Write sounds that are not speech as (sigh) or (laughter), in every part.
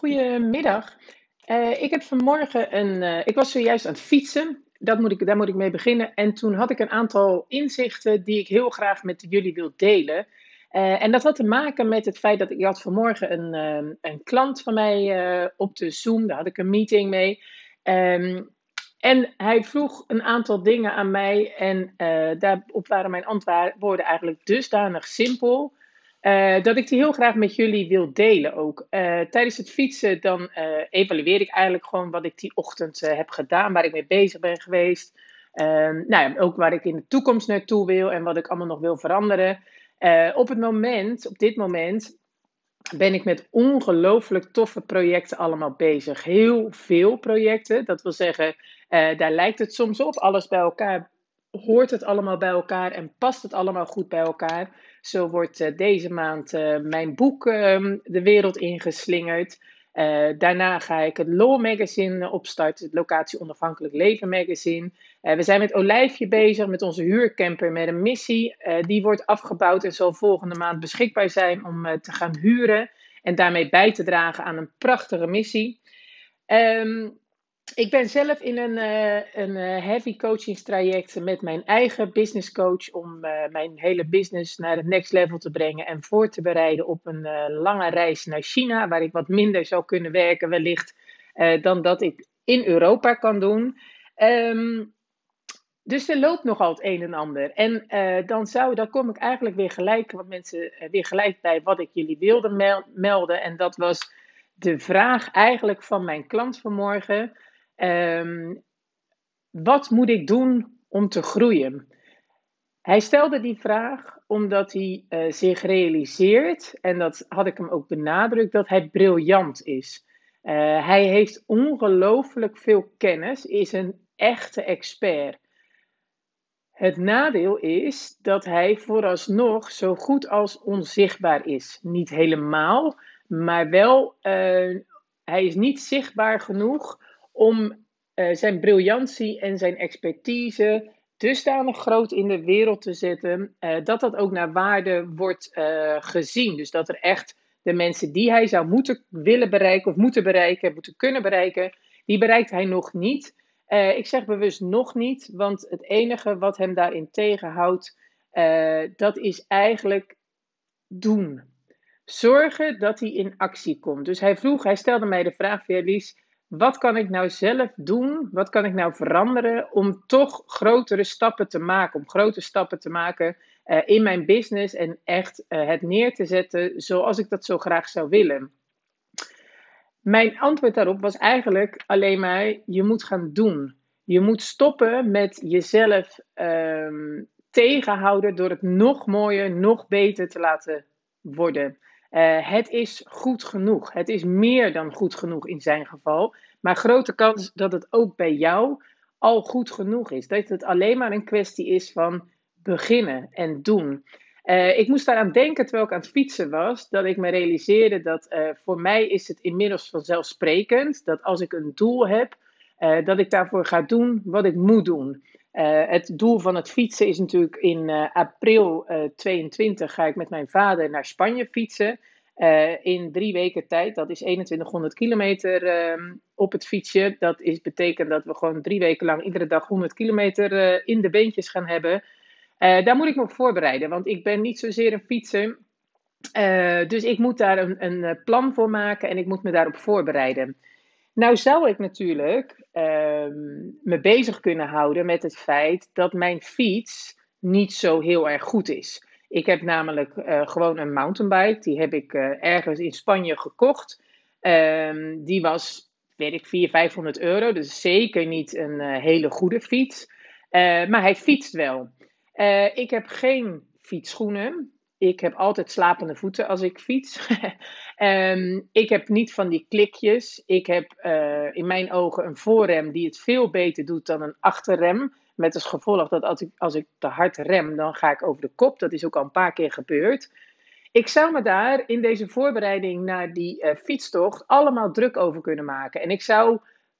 Goedemiddag. Eh, ik heb vanmorgen een. eh, ik was zojuist aan het fietsen. Dat moet ik, daar moet ik mee beginnen. En toen had ik een aantal inzichten die ik heel graag met jullie wil delen. Eh, en dat had te maken met het feit dat ik had vanmorgen een, een klant van mij op de Zoom. Daar had ik een meeting mee. Ehm, en hij vroeg een aantal dingen aan mij. En daarop waren mijn antwoorden eigenlijk dusdanig simpel. Eh, dat ik die heel graag met jullie wil delen ook. Eh, tijdens het fietsen dan eh, evalueer ik eigenlijk gewoon wat ik die ochtend heb gedaan. Waar ik mee bezig ben geweest. Ehm, nou ja, ook waar ik in de toekomst naartoe wil. En wat ik allemaal nog wil veranderen. Op het moment, op dit moment, ben ik met ongelooflijk toffe projecten allemaal bezig. Heel veel projecten. Dat wil zeggen, daar lijkt het soms op. Alles bij elkaar hoort het allemaal bij elkaar en past het allemaal goed bij elkaar. Zo wordt eh, deze maand eh, mijn boek ehm, de wereld ingeslingerd. Eh, daarna ga ik het Law Magazine opstarten, het Locatie Onafhankelijk Leven Magazine. We zijn met Olijfje bezig, met onze huurcamper, met een missie. Die wordt afgebouwd en zal volgende maand beschikbaar zijn om te gaan huren. En daarmee bij te dragen aan een prachtige missie. Ehm, ik ben zelf in een, eh, een eh, heavy coachingstraject met mijn eigen business coach om eh, mijn hele business naar het next level te brengen en voor te bereiden op een lange reis naar China, waar ik wat minder zou kunnen werken wellicht dan dat ik in Europa kan doen. Ehm, dus er loopt nogal het een en ander. En dan, zou, dan kom ik eigenlijk weer gelijk, wat mensen, weer gelijk bij wat ik jullie wilde mel- melden. En dat was de vraag eigenlijk van mijn klant vanmorgen. Ehm, wat moet ik doen om te groeien? Hij stelde die vraag omdat hij eh, zich realiseert, en dat had ik hem ook benadrukt, dat hij briljant is. Eh, hij heeft ongelooflijk veel kennis, is een echte expert. Het nadeel is dat hij vooralsnog zo goed als onzichtbaar is. Niet helemaal, maar wel, eh, hij is niet zichtbaar genoeg om eh, zijn briljantie en zijn expertise dusdanig groot in de wereld te zetten, eh, dat dat ook naar waarde wordt eh, gezien. Dus dat er echt de mensen die hij zou moeten willen bereiken, of moeten bereiken, moeten kunnen bereiken, die bereikt hij nog niet. Ik zeg bewust nog niet, want het enige wat hem daarin tegenhoudt, dat is eigenlijk doen. Zorgen dat hij in actie komt. Dus hij vroeg, hij stelde mij de vraag, Verlies, wat kan ik nou zelf doen? Wat kan ik nou veranderen om toch grotere stappen te maken? Om grote stappen te maken eh, in mijn business en echt eh, het neer te zetten zoals ik dat zo graag zou willen. Mijn antwoord daarop was eigenlijk alleen maar: je moet gaan doen. Je moet stoppen met jezelf ehm, tegenhouden door het nog mooier, nog beter te laten worden. Eh, het is goed genoeg. Het is meer dan goed genoeg in zijn geval. Maar grote kans dat het ook bij jou al goed genoeg is. Dat het alleen maar een kwestie is van beginnen en doen. Eh, ik moest daaraan denken terwijl ik aan het fietsen was, dat ik me realiseerde dat eh, voor mij is het inmiddels vanzelfsprekend dat als ik een doel heb, dat ik daarvoor ga doen wat ik moet doen. Eh, het doel van het fietsen is natuurlijk in eh, april eh 22 ga ik met mijn vader naar Spanje fietsen. In drie weken tijd, dat is 2100 kilometer ehm, op het fietsje. Dat is, betekent dat we gewoon drie weken lang iedere dag 100 kilometer in de beentjes gaan hebben. Daar moet ik me op voorbereiden, want ik ben niet zozeer een fietser. Dus ik moet daar een, een plan voor maken en ik moet me daarop voorbereiden. Nou zou ik natuurlijk ehm, me bezig kunnen houden met het feit dat mijn fiets niet zo heel erg goed is. Ik heb namelijk eh, gewoon een mountainbike. Die heb ik eh, ergens in Spanje gekocht. Ehm, die was, weet ik, 400, 500 euro. Dus zeker niet een eh, hele goede fiets. Maar hij fietst wel. Ik heb geen fietsschoenen. Ik heb altijd slapende voeten als ik fiets. (laughs) Ehm, ik heb niet van die klikjes. Ik heb eh, in mijn ogen een voorrem die het veel beter doet dan een achterrem. Met als gevolg dat als ik, als ik te hard rem, dan ga ik over de kop. Dat is ook al een paar keer gebeurd. Ik zou me daar in deze voorbereiding naar die eh, fietstocht allemaal druk over kunnen maken. En ik zou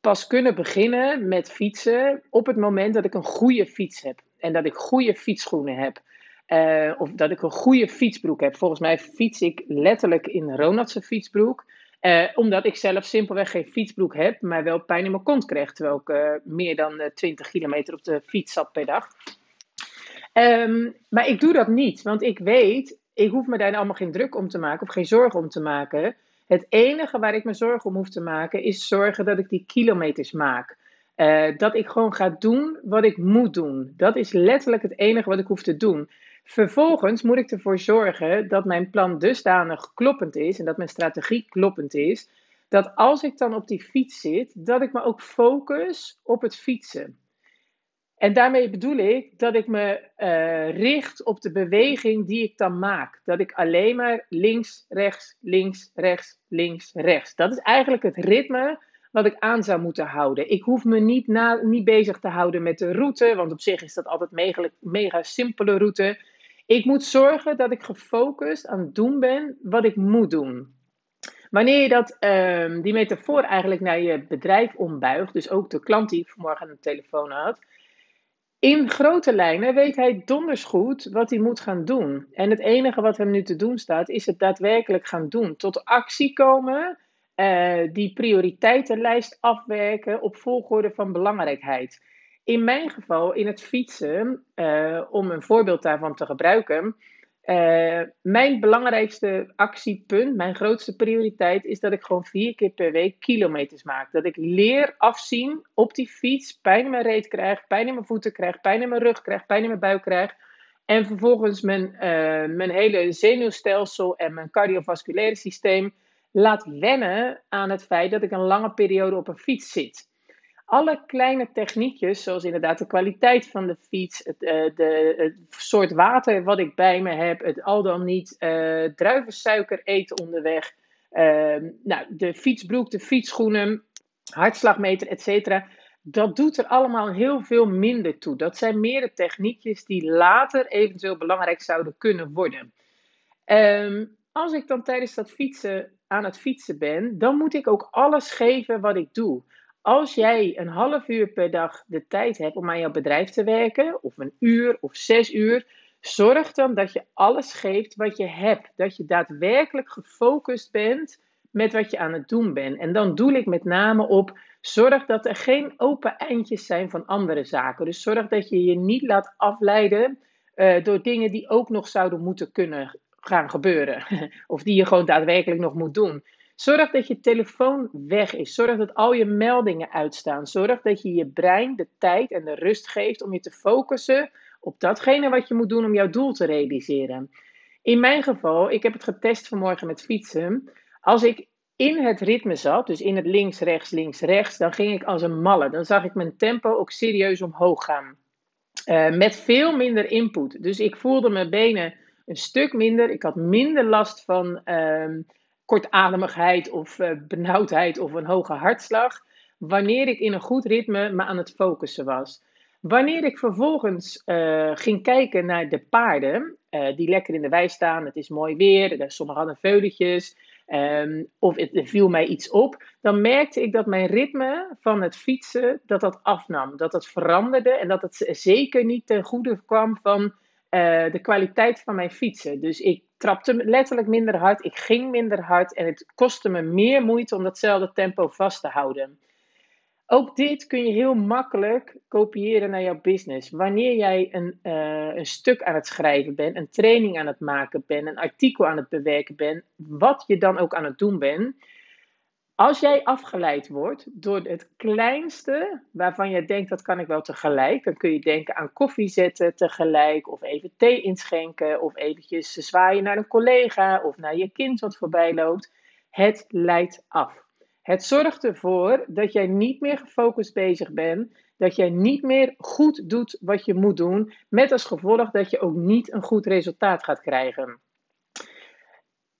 pas kunnen beginnen met fietsen op het moment dat ik een goede fiets heb. En dat ik goede fietsschoenen heb. Eh, of dat ik een goede fietsbroek heb. Volgens mij fiets ik letterlijk in Ronaldse fietsbroek. Uh, omdat ik zelf simpelweg geen fietsbroek heb, maar wel pijn in mijn kont krijg. Terwijl ik uh, meer dan uh, 20 kilometer op de fiets zat per dag. Um, maar ik doe dat niet, want ik weet, ik hoef me daar allemaal geen druk om te maken of geen zorgen om te maken. Het enige waar ik me zorgen om hoef te maken is zorgen dat ik die kilometers maak. Dat ik gewoon ga doen wat ik moet doen. Dat is letterlijk het enige wat ik hoef te doen. Vervolgens moet ik ervoor zorgen dat mijn plan dusdanig kloppend is en dat mijn strategie kloppend is. Dat als ik dan op die fiets zit, dat ik me ook focus op het fietsen. En daarmee bedoel ik dat ik me uh, richt op de beweging die ik dan maak. Dat ik alleen maar links, rechts, links, rechts, links, rechts. Dat is eigenlijk het ritme wat ik aan zou moeten houden. Ik hoef me niet, na, niet bezig te houden met de route, want op zich is dat altijd mega, mega simpele route. Ik moet zorgen dat ik gefocust aan het doen ben wat ik moet doen. Wanneer je dat, um, die metafoor eigenlijk naar je bedrijf ombuigt, dus ook de klant die ik vanmorgen aan de telefoon had, in grote lijnen weet hij donders goed wat hij moet gaan doen. En het enige wat hem nu te doen staat, is het daadwerkelijk gaan doen. Tot actie komen, uh, die prioriteitenlijst afwerken op volgorde van belangrijkheid. In mijn geval, in het fietsen, uh, om een voorbeeld daarvan te gebruiken. Uh, mijn belangrijkste actiepunt, mijn grootste prioriteit is dat ik gewoon vier keer per week kilometers maak. Dat ik leer afzien op die fiets, pijn in mijn reet krijg, pijn in mijn voeten krijg, pijn in mijn rug krijg, pijn in mijn buik krijg. En vervolgens mijn, uh, mijn hele zenuwstelsel en mijn cardiovasculaire systeem laat wennen aan het feit dat ik een lange periode op een fiets zit alle kleine techniekjes, zoals inderdaad de kwaliteit van de fiets, het, uh, de, het soort water wat ik bij me heb, het al dan niet uh, druivensuiker eten onderweg, uh, nou, de fietsbroek, de fietsschoenen, hartslagmeter, etc. Dat doet er allemaal heel veel minder toe. Dat zijn meer de techniekjes die later eventueel belangrijk zouden kunnen worden. Um, als ik dan tijdens dat fietsen aan het fietsen ben, dan moet ik ook alles geven wat ik doe. Als jij een half uur per dag de tijd hebt om aan jouw bedrijf te werken, of een uur of zes uur, zorg dan dat je alles geeft wat je hebt. Dat je daadwerkelijk gefocust bent met wat je aan het doen bent. En dan doe ik met name op, zorg dat er geen open eindjes zijn van andere zaken. Dus zorg dat je je niet laat afleiden uh, door dingen die ook nog zouden moeten kunnen gaan gebeuren. (laughs) of die je gewoon daadwerkelijk nog moet doen. Zorg dat je telefoon weg is. Zorg dat al je meldingen uitstaan. Zorg dat je je brein de tijd en de rust geeft om je te focussen op datgene wat je moet doen om jouw doel te realiseren. In mijn geval, ik heb het getest vanmorgen met fietsen. Als ik in het ritme zat, dus in het links, rechts, links, rechts, dan ging ik als een malle. Dan zag ik mijn tempo ook serieus omhoog gaan. Uh, met veel minder input. Dus ik voelde mijn benen een stuk minder. Ik had minder last van. Uh, kortademigheid of uh, benauwdheid of een hoge hartslag. Wanneer ik in een goed ritme me aan het focussen was. Wanneer ik vervolgens uh, ging kijken naar de paarden, uh, die lekker in de wei staan, het is mooi weer, sommigen hadden veuletjes, um, of het, er viel mij iets op, dan merkte ik dat mijn ritme van het fietsen, dat dat afnam, dat dat veranderde en dat het zeker niet ten goede kwam van de kwaliteit van mijn fietsen. Dus ik trapte letterlijk minder hard, ik ging minder hard en het kostte me meer moeite om datzelfde tempo vast te houden. Ook dit kun je heel makkelijk kopiëren naar jouw business. Wanneer jij een, uh, een stuk aan het schrijven bent, een training aan het maken bent, een artikel aan het bewerken bent, wat je dan ook aan het doen bent, als jij afgeleid wordt door het kleinste waarvan je denkt dat kan ik wel tegelijk, dan kun je denken aan koffie zetten tegelijk of even thee inschenken of eventjes zwaaien naar een collega of naar je kind wat voorbij loopt. Het leidt af. Het zorgt ervoor dat jij niet meer gefocust bezig bent, dat jij niet meer goed doet wat je moet doen, met als gevolg dat je ook niet een goed resultaat gaat krijgen.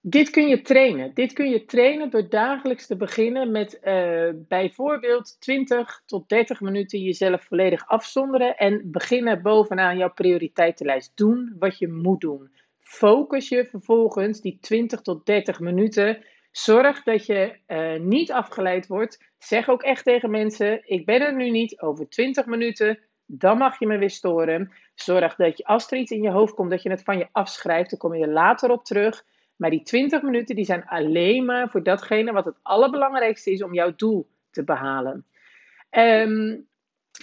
Dit kun je trainen. Dit kun je trainen door dagelijks te beginnen met uh, bijvoorbeeld 20 tot 30 minuten jezelf volledig afzonderen en beginnen bovenaan jouw prioriteitenlijst. Doen wat je moet doen. Focus je vervolgens die 20 tot 30 minuten. Zorg dat je uh, niet afgeleid wordt. Zeg ook echt tegen mensen: ik ben er nu niet over 20 minuten. Dan mag je me weer storen. Zorg dat je als er iets in je hoofd komt, dat je het van je afschrijft. Dan kom je er later op terug. Maar die 20 minuten die zijn alleen maar voor datgene wat het allerbelangrijkste is om jouw doel te behalen. Um,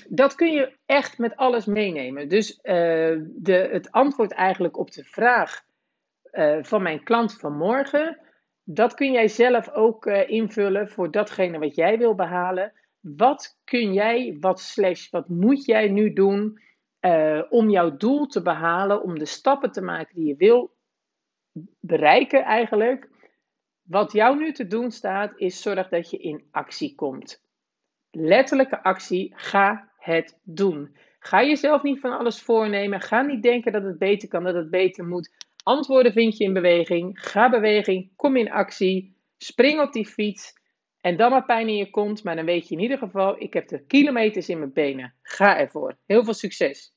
dat kun je echt met alles meenemen. Dus uh, de, het antwoord eigenlijk op de vraag uh, van mijn klant van morgen, dat kun jij zelf ook uh, invullen voor datgene wat jij wil behalen. Wat kun jij, wat slash, wat moet jij nu doen om jouw doel te behalen, om de stappen te maken die je wil bereiken eigenlijk. Wat jou nu te doen staat, is zorg dat je in actie komt letterlijke actie. Ga het doen. Ga jezelf niet van alles voornemen. Ga niet denken dat het beter kan, dat het beter moet. Antwoorden vind je in beweging. Ga beweging. Kom in actie. Spring op die fiets. En dan maar pijn in je kont. Maar dan weet je in ieder geval, ik heb de kilometers in mijn benen. Ga ervoor. Heel veel succes.